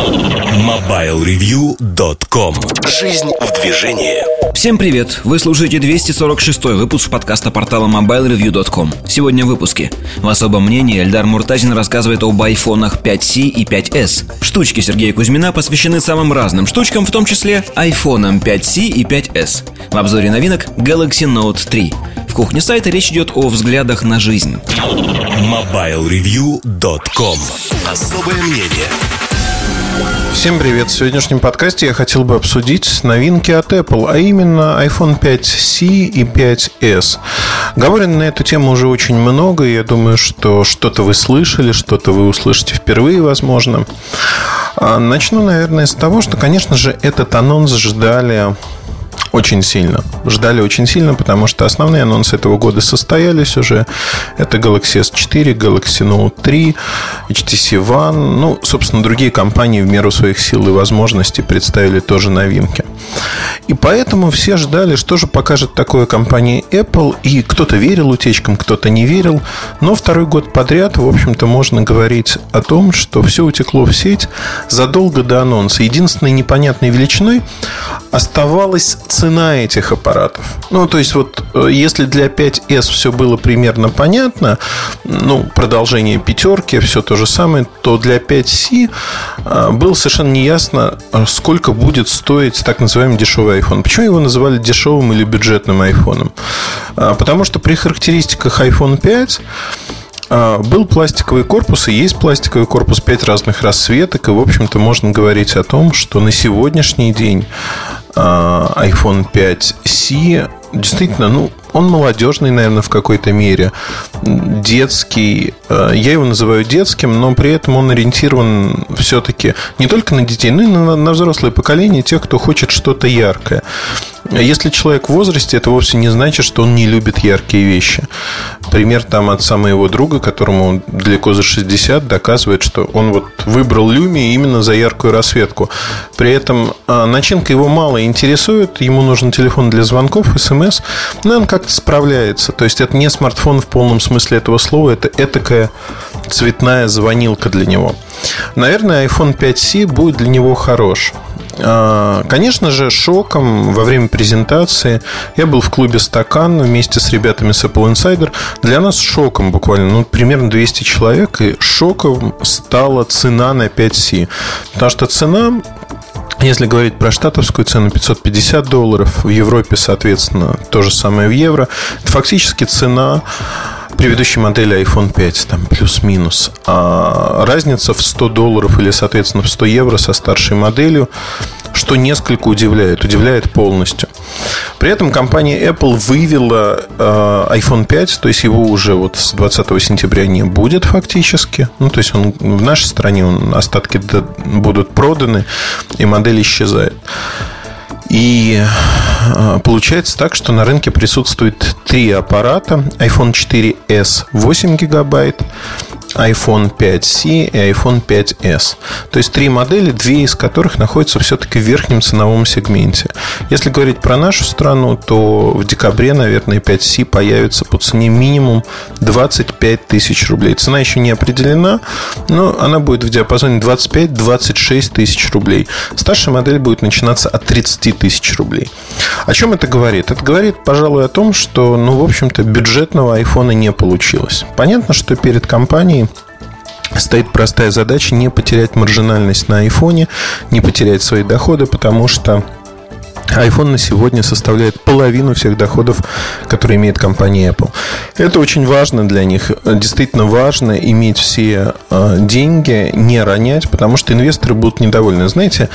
MobileReview.com Жизнь в движении. Всем привет! Вы слушаете 246 выпуск подкаста портала MobileReview.com Сегодня в выпуске. В особом мнении Эльдар Муртазин рассказывает об айфонах 5C и 5S Штучки Сергея Кузьмина посвящены самым разным штучкам, в том числе айфонам 5C и 5S В обзоре новинок Galaxy Note 3 В кухне сайта речь идет о взглядах на жизнь. MobileReview.com Особое мнение Всем привет! В сегодняшнем подкасте я хотел бы обсудить новинки от Apple, а именно iPhone 5C и 5S. Говорено на эту тему уже очень много, и я думаю, что что-то вы слышали, что-то вы услышите впервые, возможно. А, начну, наверное, с того, что, конечно же, этот анонс ждали очень сильно. Ждали очень сильно, потому что основные анонсы этого года состоялись уже. Это Galaxy S4, Galaxy Note 3, HTC One. Ну, собственно, другие компании в меру своих сил и возможностей представили тоже новинки. И поэтому все ждали, что же покажет такое компания Apple. И кто-то верил утечкам, кто-то не верил. Но второй год подряд, в общем-то, можно говорить о том, что все утекло в сеть задолго до анонса. Единственной непонятной величиной оставалась цена этих аппаратов. Ну, то есть, вот э, если для 5S все было примерно понятно, ну, продолжение пятерки, все то же самое, то для 5C э, было совершенно неясно, э, сколько будет стоить так называемый дешевый iPhone. Почему его называли дешевым или бюджетным iPhone? Потому что при характеристиках iPhone 5 был пластиковый корпус и есть пластиковый корпус 5 разных расцветок. И, в общем-то, можно говорить о том, что на сегодняшний день iPhone 5C действительно, ну, он молодежный, наверное, в какой-то мере. Детский. А, я его называю детским, но при этом он ориентирован все-таки не только на детей, но и на, на взрослое поколение, тех, кто хочет что-то яркое. Если человек в возрасте, это вовсе не значит, что он не любит яркие вещи. Пример там от моего друга, которому далеко за 60, доказывает, что он вот выбрал Люми именно за яркую расцветку. При этом а, начинка его мало интересует, ему нужен телефон для звонков, смс, но он как-то справляется. То есть это не смартфон в полном смысле этого слова, это этакая цветная звонилка для него. Наверное, iPhone 5C будет для него хорош. А, конечно же, шоком во время презентации я был в клубе «Стакан» вместе с ребятами с Apple Insider. Для нас шоком буквально, ну, примерно 200 человек, и шоком стала цена на 5C. Потому что цена если говорить про штатовскую цену 550 долларов, в Европе, соответственно, то же самое в евро, это фактически цена предыдущей модели iPhone 5, там плюс-минус. А разница в 100 долларов или, соответственно, в 100 евро со старшей моделью, что несколько удивляет, удивляет полностью. При этом компания Apple вывела э, iPhone 5, то есть его уже вот с 20 сентября не будет фактически. Ну, то есть он в нашей стране он, остатки будут проданы, и модель исчезает. И а, получается так, что на рынке присутствует три аппарата. iPhone 4s 8 гигабайт, iPhone 5C и iPhone 5s. То есть три модели, две из которых находятся все-таки в верхнем ценовом сегменте. Если говорить про нашу страну, то в декабре, наверное, 5C появится по цене минимум 25 тысяч рублей. Цена еще не определена, но она будет в диапазоне 25-26 тысяч рублей. Старшая модель будет начинаться от 30 тысяч рублей. О чем это говорит? Это говорит, пожалуй, о том, что, ну, в общем-то, бюджетного айфона не получилось. Понятно, что перед компанией стоит простая задача не потерять маржинальность на айфоне, не потерять свои доходы, потому что iPhone на сегодня составляет половину всех доходов, которые имеет компания Apple. Это очень важно для них. Действительно важно иметь все э, деньги, не ронять, потому что инвесторы будут недовольны. Знаете,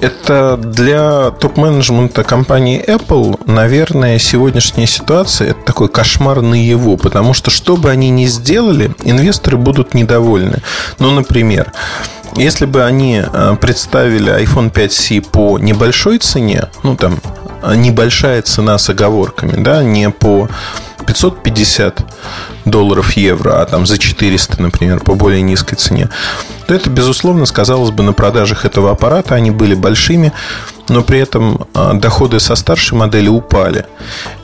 это для топ-менеджмента компании Apple, наверное, сегодняшняя ситуация – это такой кошмар наяву, потому что что бы они ни сделали, инвесторы будут недовольны. Ну, например, если бы они э, представили iPhone 5C по небольшой цене, ну, там, небольшая цена с оговорками, да, не по 550 долларов евро, а там за 400, например, по более низкой цене, то это, безусловно, сказалось бы на продажах этого аппарата. Они были большими, но при этом а, доходы со старшей модели упали.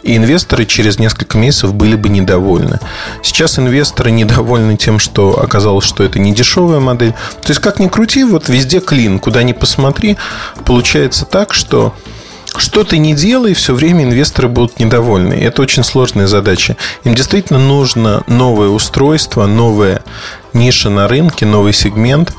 И инвесторы через несколько месяцев были бы недовольны. Сейчас инвесторы недовольны тем, что оказалось, что это не дешевая модель. То есть, как ни крути, вот везде клин, куда ни посмотри, получается так, что что ты не делай, все время инвесторы будут недовольны. Это очень сложная задача. Им действительно нужно новое устройство, новая ниша на рынке, новый сегмент,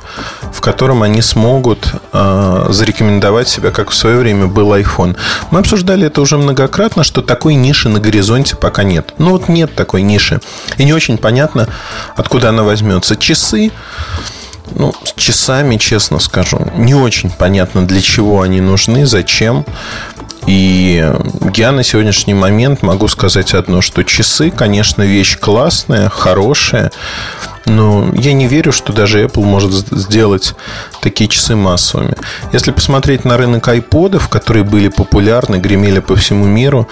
в котором они смогут э, зарекомендовать себя, как в свое время был iPhone. Мы обсуждали это уже многократно, что такой ниши на горизонте пока нет. Ну вот нет такой ниши. И не очень понятно, откуда она возьмется. Часы ну, с часами, честно скажу, не очень понятно, для чего они нужны, зачем. И я на сегодняшний момент могу сказать одно, что часы, конечно, вещь классная, хорошая, но я не верю, что даже Apple может сделать такие часы массовыми. Если посмотреть на рынок айподов, которые были популярны, гремели по всему миру,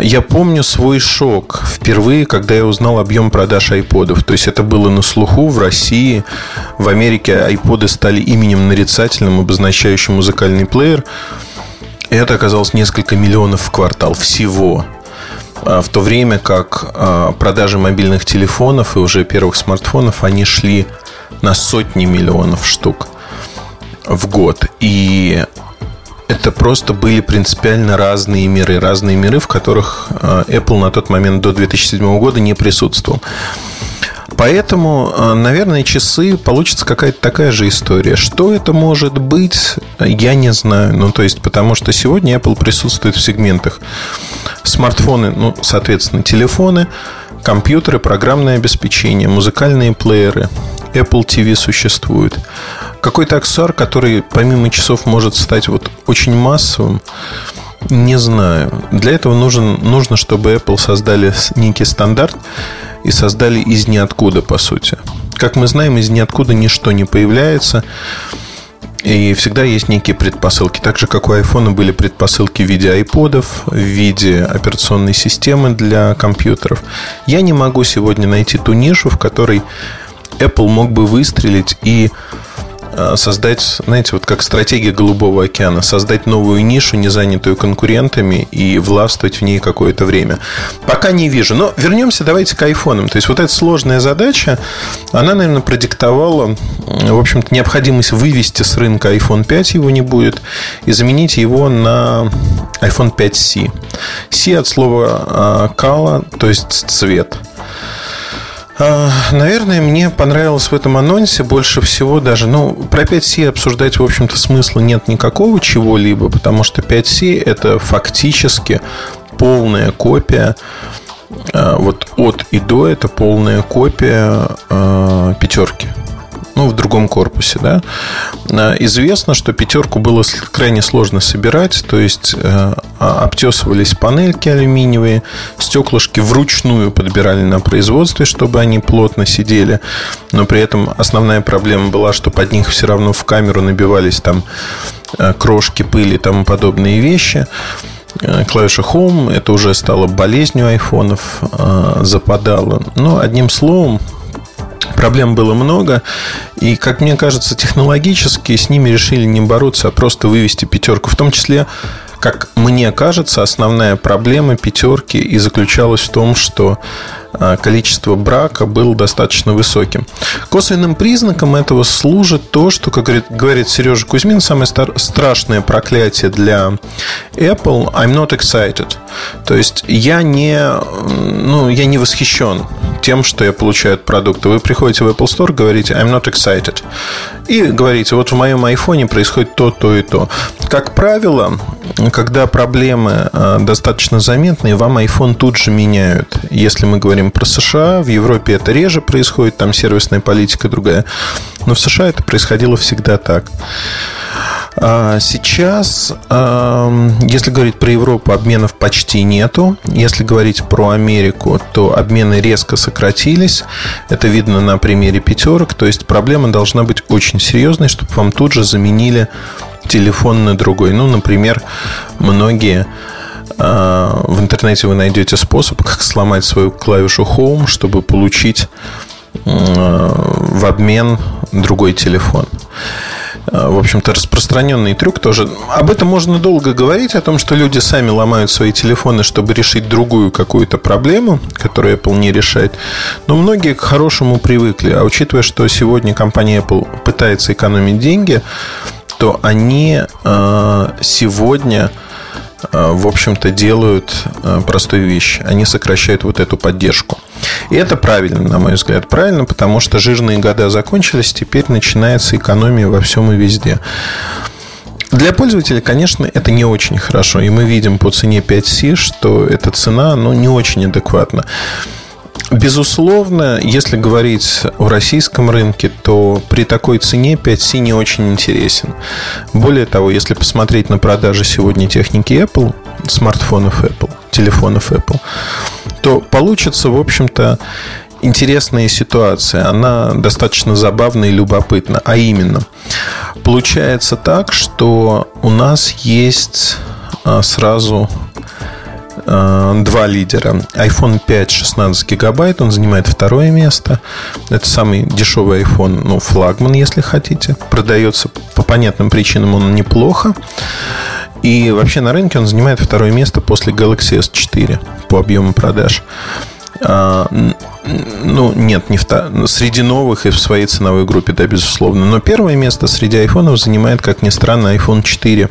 я помню свой шок впервые, когда я узнал объем продаж айподов. То есть это было на слуху в России. В Америке айподы стали именем нарицательным, обозначающим музыкальный плеер. И это оказалось несколько миллионов в квартал всего. А в то время как а, продажи мобильных телефонов и уже первых смартфонов, они шли на сотни миллионов штук в год. И это просто были принципиально разные миры. Разные миры, в которых э, Apple на тот момент до 2007 года не присутствовал. Поэтому, э, наверное, часы получится какая-то такая же история. Что это может быть, я не знаю. Ну, то есть, потому что сегодня Apple присутствует в сегментах смартфоны, ну, соответственно, телефоны, компьютеры, программное обеспечение, музыкальные плееры, Apple TV существует. Какой-то аксессуар, который помимо часов может стать вот очень массовым, не знаю. Для этого нужен, нужно, чтобы Apple создали некий стандарт и создали из ниоткуда, по сути. Как мы знаем, из ниоткуда ничто не появляется. И всегда есть некие предпосылки. Так же, как у iPhone были предпосылки в виде айподов, в виде операционной системы для компьютеров. Я не могу сегодня найти ту нишу, в которой Apple мог бы выстрелить и создать, знаете, вот как стратегия Голубого океана, создать новую нишу, не занятую конкурентами, и властвовать в ней какое-то время. Пока не вижу. Но вернемся давайте к айфонам. То есть вот эта сложная задача, она, наверное, продиктовала, в общем-то, необходимость вывести с рынка iPhone 5, его не будет, и заменить его на iPhone 5C. C от слова color, а, то есть цвет. А, наверное, мне понравилось в этом анонсе больше всего даже, ну, про 5C обсуждать, в общем-то, смысла нет никакого чего-либо, потому что 5C это фактически полная копия а, вот от и до это полная копия э, пятерки ну, в другом корпусе, да. А, известно, что пятерку было крайне сложно собирать, то есть э, а, обтесывались панельки алюминиевые, стеклышки вручную подбирали на производстве, чтобы они плотно сидели, но при этом основная проблема была, что под них все равно в камеру набивались там э, крошки, пыли и тому подобные вещи э, клавиша Home это уже стало болезнью айфонов, западало. Но одним словом, Проблем было много, и, как мне кажется, технологически с ними решили не бороться, а просто вывести пятерку. В том числе, как мне кажется, основная проблема пятерки и заключалась в том, что количество брака было достаточно высоким. Косвенным признаком этого служит то, что, как говорит, говорит Сережа Кузьмин, самое страшное проклятие для Apple I'm not excited. То есть я не, ну, я не восхищен тем, что я получаю от продукта. Вы приходите в Apple Store, говорите I'm not excited. И говорите, вот в моем айфоне происходит то, то и то. Как правило, когда проблемы а, достаточно заметные, вам iPhone тут же меняют. Если мы говорим говорим про США. В Европе это реже происходит, там сервисная политика другая. Но в США это происходило всегда так. А сейчас, если говорить про Европу, обменов почти нету. Если говорить про Америку, то обмены резко сократились. Это видно на примере пятерок. То есть проблема должна быть очень серьезной, чтобы вам тут же заменили телефон на другой. Ну, например, многие в интернете вы найдете способ, как сломать свою клавишу Home, чтобы получить в обмен другой телефон. А, в общем-то, распространенный трюк тоже. Об этом можно долго говорить, о том, что люди сами ломают свои телефоны, чтобы решить другую какую-то проблему, которую Apple не решает. Но многие к хорошему привыкли. А учитывая, что сегодня компания Apple пытается экономить деньги, то они а, сегодня в общем-то, делают э, простую вещь. Они сокращают вот эту поддержку. И это правильно, на мой взгляд. Правильно, потому что жирные года закончились, теперь начинается экономия во всем и везде. Для пользователя, конечно, это не очень хорошо. И мы видим по цене 5C, что эта цена ну, не очень адекватна. Безусловно, если говорить о российском рынке, то при такой цене 5C не очень интересен. Более того, если посмотреть на продажи сегодня техники Apple, смартфонов Apple, телефонов Apple, то получится, в общем-то, интересная ситуация. Она достаточно забавная и любопытна. А именно, получается так, что у нас есть а, сразу два лидера. iPhone 5 16 гигабайт, он занимает второе место. Это самый дешевый iPhone, ну, флагман, если хотите. Продается по понятным причинам он неплохо. И вообще на рынке он занимает второе место после Galaxy S4 по объему продаж. Ну, нет, не в та... среди новых и в своей ценовой группе, да, безусловно. Но первое место среди айфонов занимает, как ни странно, iPhone 4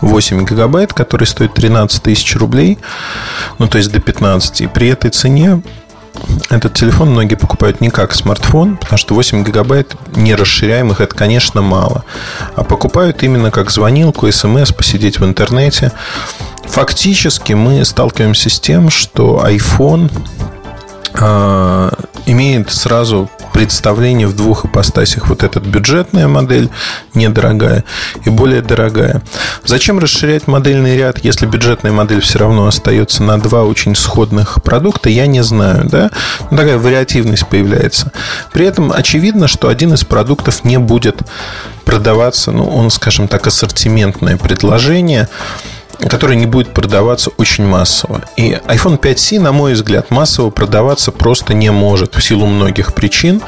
8 гигабайт, который стоит 13 тысяч рублей, ну, то есть до 15. И при этой цене этот телефон многие покупают не как смартфон, потому что 8 гигабайт нерасширяемых это, конечно, мало. А покупают именно как звонилку, смс, посидеть в интернете. Фактически мы сталкиваемся с тем, что iPhone имеет сразу представление в двух ипостасях. Вот эта бюджетная модель, недорогая, и более дорогая. Зачем расширять модельный ряд, если бюджетная модель все равно остается на два очень сходных продукта, я не знаю. Да? Ну, такая вариативность появляется. При этом очевидно, что один из продуктов не будет продаваться, ну, он, скажем так, ассортиментное предложение который не будет продаваться очень массово. И iPhone 5C, на мой взгляд, массово продаваться просто не может в силу многих причин.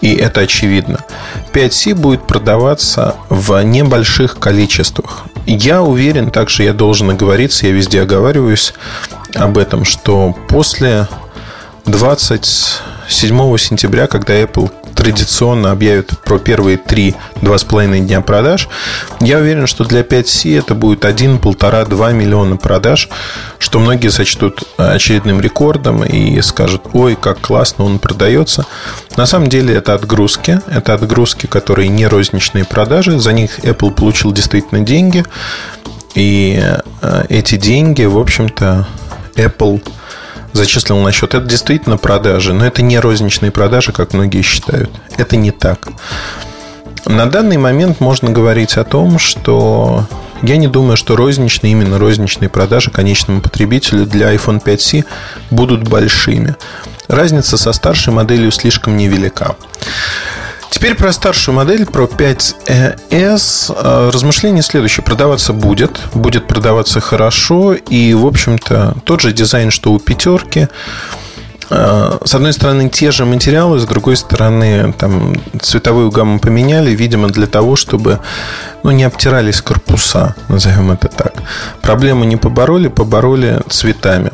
И это очевидно. 5C будет продаваться в небольших количествах. Я уверен, также я должен оговориться, я везде оговариваюсь об этом, что после 27 сентября, когда Apple традиционно объявят про первые три, два с половиной дня продаж, я уверен, что для 5C это будет 1, полтора, 2 миллиона продаж, что многие сочтут очередным рекордом и скажут, ой, как классно он продается. На самом деле это отгрузки, это отгрузки, которые не розничные продажи, за них Apple получил действительно деньги, и э, эти деньги, в общем-то, Apple зачислил на счет. Это действительно продажи, но это не розничные продажи, как многие считают. Это не так. На данный момент можно говорить о том, что я не думаю, что розничные, именно розничные продажи конечному потребителю для iPhone 5C будут большими. Разница со старшей моделью слишком невелика. Теперь про старшую модель, про 5S. Э, размышление следующее. Продаваться будет. Будет продаваться хорошо. И, в общем-то, тот же дизайн, что у пятерки. Э, с одной стороны, те же материалы, с другой стороны, там цветовую гамму поменяли, видимо, для того, чтобы ну, не обтирались корпуса, назовем это так. Проблему не побороли, побороли цветами.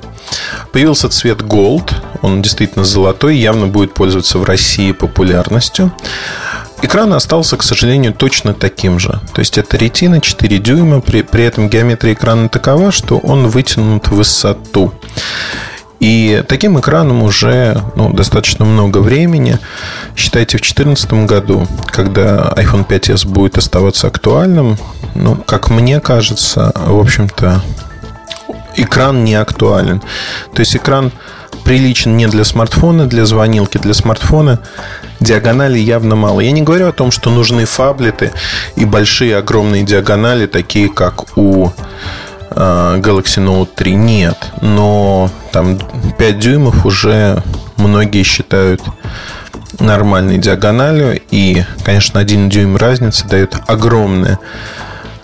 Появился цвет Gold, он действительно золотой, явно будет пользоваться в России популярностью. Экран остался, к сожалению, точно таким же. То есть это ретина 4 дюйма, при, при этом геометрия экрана такова, что он вытянут в высоту. И таким экраном уже ну, достаточно много времени. Считайте, в 2014 году, когда iPhone 5s будет оставаться актуальным, ну, как мне кажется, в общем-то, экран не актуален. То есть экран приличен не для смартфона, для звонилки, для смартфона диагонали явно мало. Я не говорю о том, что нужны фаблеты и большие огромные диагонали, такие как у э, Galaxy Note 3. Нет, но там 5 дюймов уже многие считают нормальной диагональю. И, конечно, один дюйм разницы дает огромное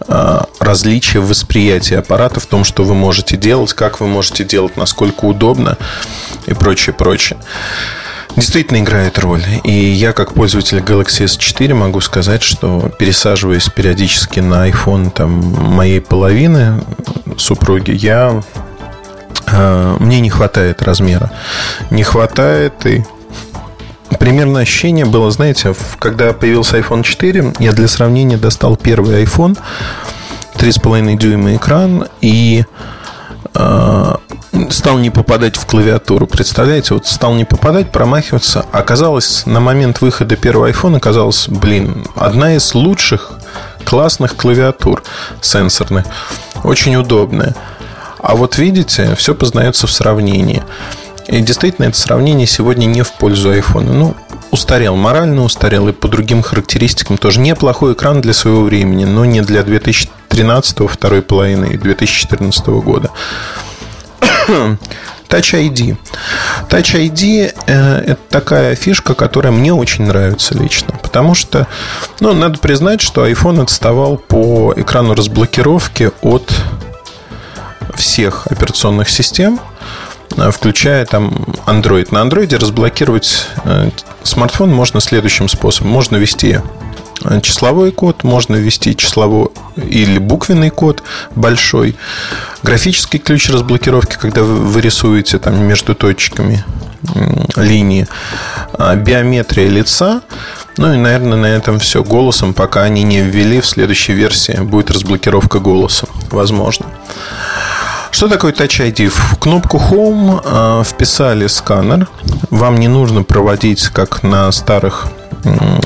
а, различия в восприятии аппарата, в том, что вы можете делать, как вы можете делать, насколько удобно и прочее, прочее. Действительно играет роль. И я, как пользователь Galaxy S4, могу сказать, что пересаживаясь периодически на iPhone там, моей половины супруги, я а, мне не хватает размера. Не хватает и Примерно ощущение было, знаете, когда появился iPhone 4, я для сравнения достал первый iPhone, 3,5 дюйма экран и э, стал не попадать в клавиатуру. Представляете, вот стал не попадать, промахиваться. Оказалось, на момент выхода первого iPhone оказалось, блин, одна из лучших классных клавиатур сенсорных. Очень удобная. А вот видите, все познается в сравнении. И действительно, это сравнение сегодня не в пользу iPhone. Ну, устарел, морально устарел и по другим характеристикам тоже. Неплохой экран для своего времени, но не для 2013 второй половины и 2014 года. Touch ID. Touch ID э, это такая фишка, которая мне очень нравится лично. Потому что, ну, надо признать, что iPhone отставал по экрану разблокировки от всех операционных систем. Э, включая там Android. На Android разблокировать э, смартфон можно следующим способом. Можно ввести э, числовой код, можно ввести числовой или буквенный код большой, графический ключ разблокировки, когда вы рисуете там между точками линии, а, биометрия лица, ну и, наверное, на этом все. Голосом, пока они не ввели, в следующей версии будет разблокировка голосом. Возможно. Что такое Touch ID? В кнопку Home э, вписали сканер. Вам не нужно проводить, как на старых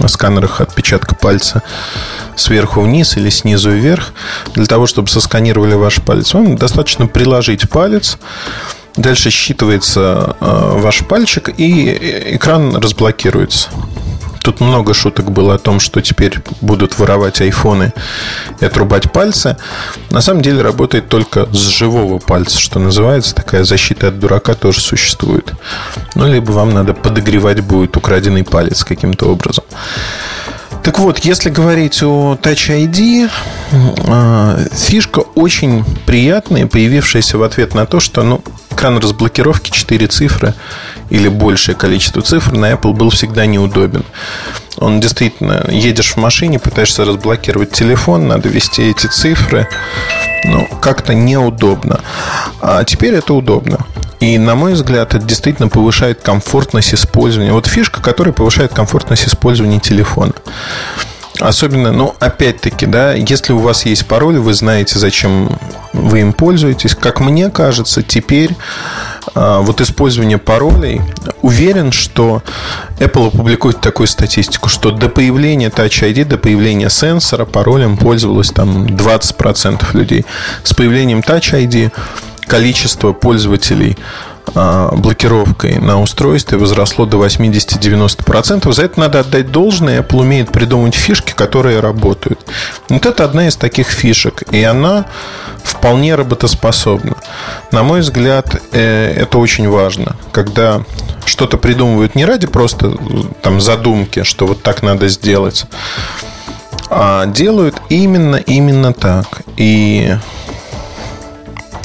сканерах отпечатка пальца сверху вниз или снизу вверх. Для того, чтобы сосканировали ваш палец, вам достаточно приложить палец. Дальше считывается э, ваш пальчик, и э, экран разблокируется. Тут много шуток было о том, что теперь будут воровать айфоны и отрубать пальцы. На самом деле работает только с живого пальца, что называется. Такая защита от дурака тоже существует. Ну, либо вам надо подогревать будет украденный палец каким-то образом. Так вот, если говорить о Touch ID, а, фишка очень приятная, появившаяся в ответ на то, что ну, экран разблокировки 4 цифры или большее количество цифр на Apple был всегда неудобен. Он действительно, едешь в машине, пытаешься разблокировать телефон, надо ввести эти цифры. Ну, как-то неудобно. А теперь это удобно. И, на мой взгляд, это действительно повышает комфортность использования. Вот фишка, которая повышает комфортность использования телефона. Особенно, ну, опять-таки, да, если у вас есть пароль, вы знаете, зачем вы им пользуетесь. Как мне кажется, теперь а, вот использование паролей, уверен, что Apple опубликует такую статистику, что до появления Touch ID, до появления сенсора паролем пользовалось там 20% людей. С появлением Touch ID количество пользователей блокировкой на устройстве возросло до 80-90%. За это надо отдать должное. Apple умеет придумать фишки, которые работают. Вот это одна из таких фишек. И она вполне работоспособна. На мой взгляд, э, это очень важно. Когда что-то придумывают не ради просто там задумки, что вот так надо сделать, а делают именно, именно так. И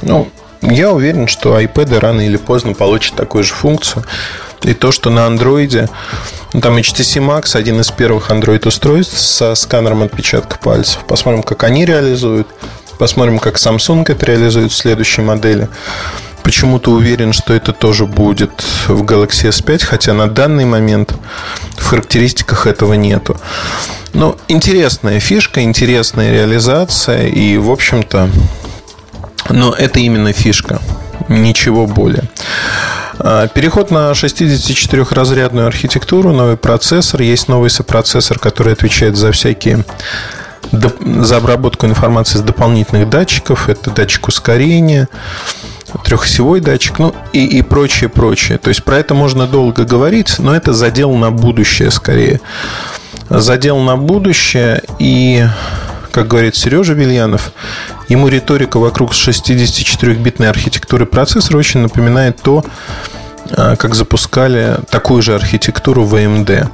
ну, я уверен, что iPad рано или поздно получат такую же функцию. И то, что на андроиде ну, там HTC Max один из первых Android устройств со сканером отпечатка пальцев. Посмотрим, как они реализуют. Посмотрим, как Samsung это реализует в следующей модели. Почему-то уверен, что это тоже будет в Galaxy S5, хотя на данный момент в характеристиках этого нету. Но интересная фишка, интересная реализация, и, в общем-то, но это именно фишка, ничего более. А, переход на 64-разрядную архитектуру, новый процессор. Есть новый сопроцессор, который отвечает за всякие за обработку информации с дополнительных датчиков. Это датчик ускорения, трехосевой датчик, ну и, и прочее, прочее. То есть про это можно долго говорить, но это задел на будущее скорее. Задел на будущее и как говорит Сережа Вильянов, ему риторика вокруг 64-битной архитектуры процессора очень напоминает то, а, как запускали такую же архитектуру в AMD.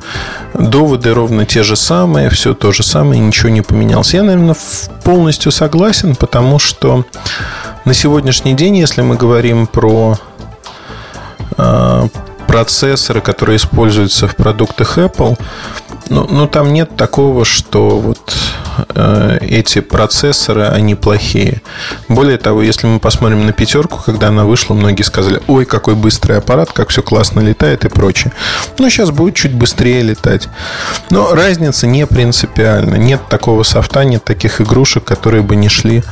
Доводы ровно те же самые, все то же самое, ничего не поменялось. Я, наверное, полностью согласен, потому что на сегодняшний день, если мы говорим про а, процессоры, которые используются в продуктах Apple, ну, ну там нет такого, что вот э, эти процессоры, они плохие. Более того, если мы посмотрим на пятерку, когда она вышла, многие сказали, ой, какой быстрый аппарат, как все классно летает и прочее. Но сейчас будет чуть быстрее летать. Но разница не принципиальна. Нет такого софта, нет таких игрушек, которые бы не шли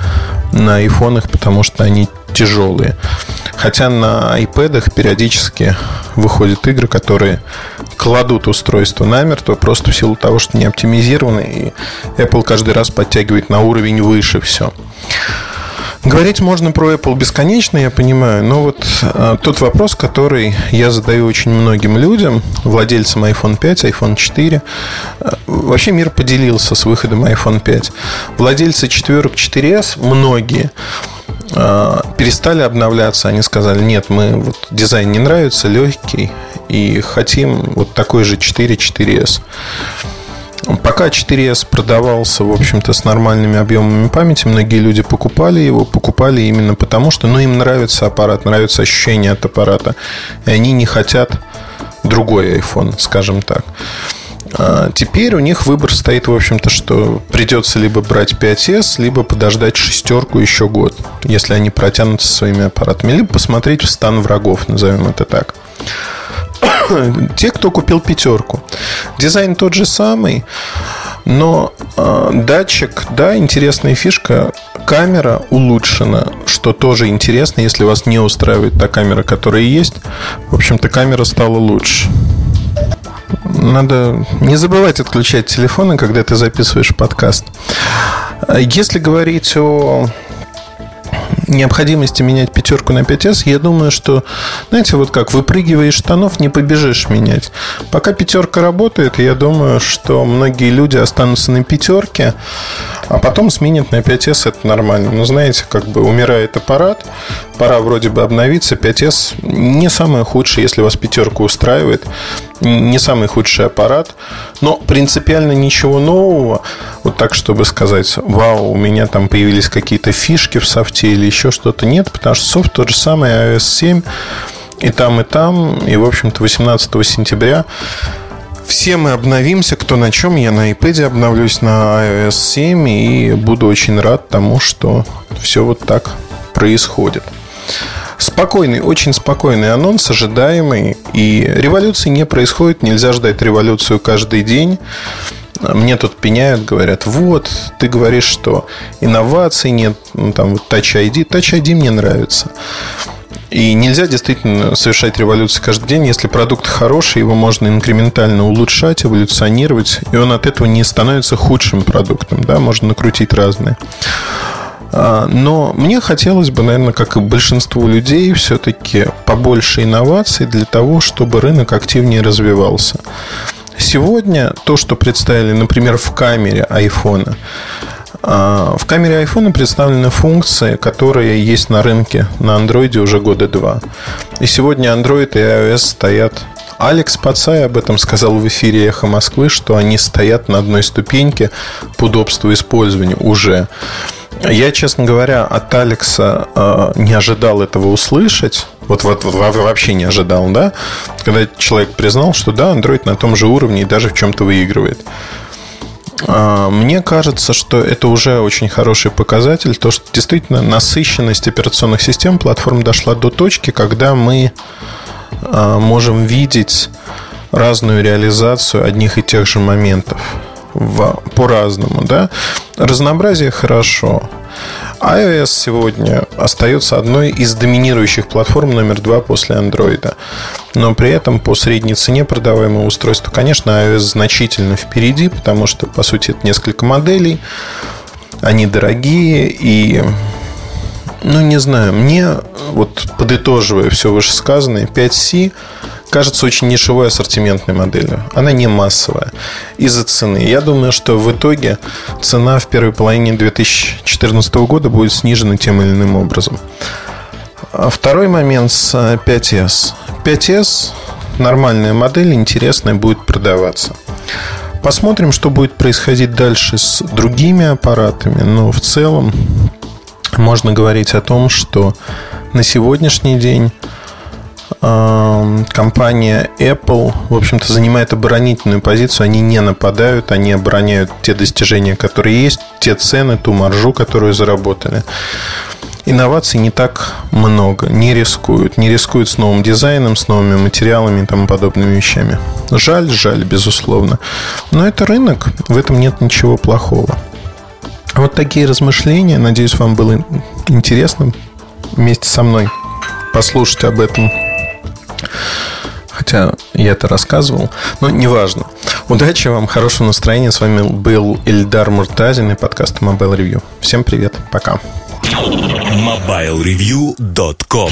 на айфонах, потому что они тяжелые. Хотя на iPad периодически выходят игры, которые кладут устройство намертво просто в силу того, что не оптимизированы, и Apple каждый раз подтягивает на уровень выше все. Говорить можно про Apple бесконечно, я понимаю, но вот а, тот вопрос, который я задаю очень многим людям, владельцам iPhone 5, iPhone 4, а, вообще мир поделился с выходом iPhone 5. Владельцы четверок 4S, многие, перестали обновляться. Они сказали, нет, мы вот дизайн не нравится, легкий, и хотим вот такой же 4 4S. Пока 4S продавался, в общем-то, с нормальными объемами памяти, многие люди покупали его, покупали именно потому, что ну, им нравится аппарат, нравится ощущение от аппарата, и они не хотят другой iPhone, скажем так. А теперь у них выбор стоит, в общем-то, что придется либо брать 5S, либо подождать шестерку еще год, если они протянутся своими аппаратами, либо посмотреть в стан врагов, назовем это так. Те, кто купил пятерку. Дизайн тот же самый, но э, датчик, да, интересная фишка. Камера улучшена, что тоже интересно, если вас не устраивает та камера, которая есть. В общем-то, камера стала лучше. Надо не забывать отключать телефоны, когда ты записываешь подкаст. Если говорить о необходимости менять пятерку на 5S, я думаю, что, знаете, вот как, выпрыгивая из штанов, не побежишь менять. Пока пятерка работает, я думаю, что многие люди останутся на пятерке, а потом сменят на 5S, это нормально. Но знаете, как бы умирает аппарат, пора вроде бы обновиться. 5S не самое худшее, если вас пятерка устраивает, не самый худший аппарат, но принципиально ничего нового, вот так, чтобы сказать, вау, у меня там появились какие-то фишки в софте или еще что-то, нет, потому что софт тот же самый iOS 7, и там, и там, и, в общем-то, 18 сентября все мы обновимся, кто на чем. Я на iPad обновлюсь на iOS 7 и буду очень рад тому, что все вот так происходит. Спокойный, очень спокойный анонс, ожидаемый. И революции не происходит, нельзя ждать революцию каждый день. Мне тут пеняют, говорят, вот, ты говоришь, что инноваций нет, ну, там вот Touch ID. Touch ID мне нравится. И нельзя действительно совершать революцию каждый день. Если продукт хороший, его можно инкрементально улучшать, эволюционировать, и он от этого не становится худшим продуктом. Да? Можно накрутить разные. А, но мне хотелось бы, наверное, как и большинству людей, все-таки побольше инноваций для того, чтобы рынок активнее развивался. Сегодня то, что представили, например, в камере айфона, а, в камере айфона представлены функции, которые есть на рынке на андроиде уже года два. И сегодня Android и iOS стоят Алекс Пацай об этом сказал в эфире «Эхо Москвы», что они стоят на одной ступеньке по удобству использования уже. Я, честно говоря, от Алекса э, не ожидал этого услышать. Вот, вот, вот вообще не ожидал, да? Когда человек признал, что да, Android на том же уровне и даже в чем-то выигрывает. Э, мне кажется, что это уже очень хороший показатель, то, что действительно насыщенность операционных систем платформ дошла до точки, когда мы э, можем видеть разную реализацию одних и тех же моментов в, по-разному, да. Разнообразие хорошо. iOS сегодня остается одной из доминирующих платформ номер два после Android. Но при этом по средней цене продаваемого устройства, конечно, iOS значительно впереди, потому что, по сути, это несколько моделей. Они дорогие и ну, не знаю, мне, вот подытоживая все вышесказанное, 5C кажется очень нишевой ассортиментной моделью. Она не массовая из-за цены. Я думаю, что в итоге цена в первой половине 2014 года будет снижена тем или иным образом. А второй момент с 5S. 5S нормальная модель, интересная, будет продаваться. Посмотрим, что будет происходить дальше с другими аппаратами. Но в целом можно говорить о том, что на сегодняшний день э, компания Apple, в общем-то, занимает оборонительную позицию. Они не нападают, они обороняют те достижения, которые есть, те цены, ту маржу, которую заработали инноваций не так много, не рискуют. Не рискуют с новым дизайном, с новыми материалами и тому подобными вещами. Жаль, жаль, безусловно. Но это рынок, в этом нет ничего плохого. Вот такие размышления. Надеюсь, вам было интересно вместе со мной послушать об этом. Хотя я это рассказывал, но неважно. Удачи вам, хорошего настроения. С вами был Эльдар Муртазин и подкаст Mobile Review. Всем привет, пока. MobileReview.com